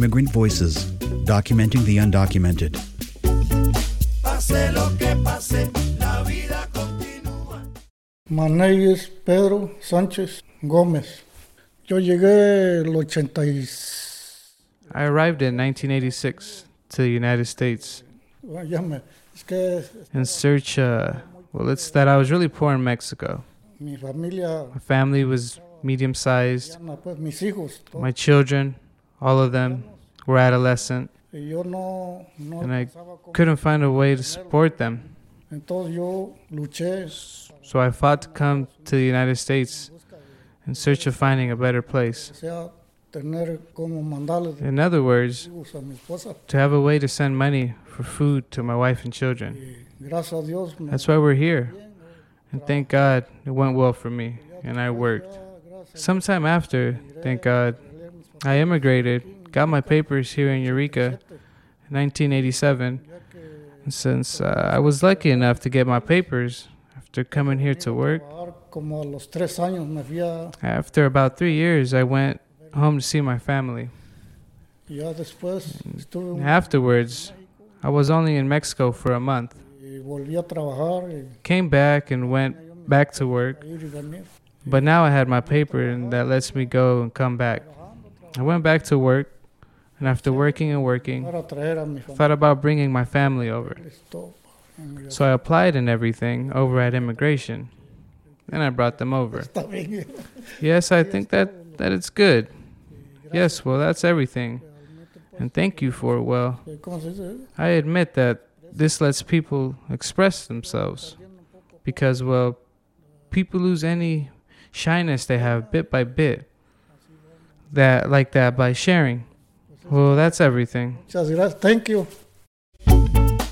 Immigrant Voices, documenting the undocumented. My name is Pedro Sánchez Gómez. Yo llegué el 86. I arrived in 1986 to the United States Ah, Ya me, es que in search, uh, well, it's that I was really poor in Mexico. My family was medium sized. pues mis hijos, todos, My children, all of them, were adolescent, y yo no, no and I couldn't find a way to support them. Entonces yo luché So I fought to come to the United States in search of finding a better place. o sea, tener como mandarles In other words, hijos a mi esposa. to have a way to send money for food to my wife and children. Y gracias a Dios. me- That's why we're here. And thank God it went well for me and I worked. Sometime after, thank God, I immigrated, got my papers here in Eureka in 1987. And since uh, I was lucky enough to get my papers after coming here to work, after about three years, I went home to see my family. un- Afterwards, I was only in Mexico for a month. Came back and went back to work. But now I had my paper and that lets me go and come back. I went back to work, and after working and working, Para traer a mi familia. thought about bringing my family over. So I applied and everything over at immigration, and I brought them over. Yes, I think that, that it's good. Yes, well, that's everything. And thank you for it. Well, ¿Cómo se dice? I admit that this lets people express themselves because, well, people lose any shyness they have bit by bit. That, like that, by sharing. Well, that's everything. Muchas gracias. Thank you.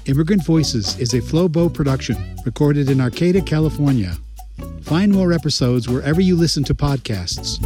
Immigrant Voices is a Flowbow production recorded in Arcata, California. Find more episodes wherever you listen to podcasts.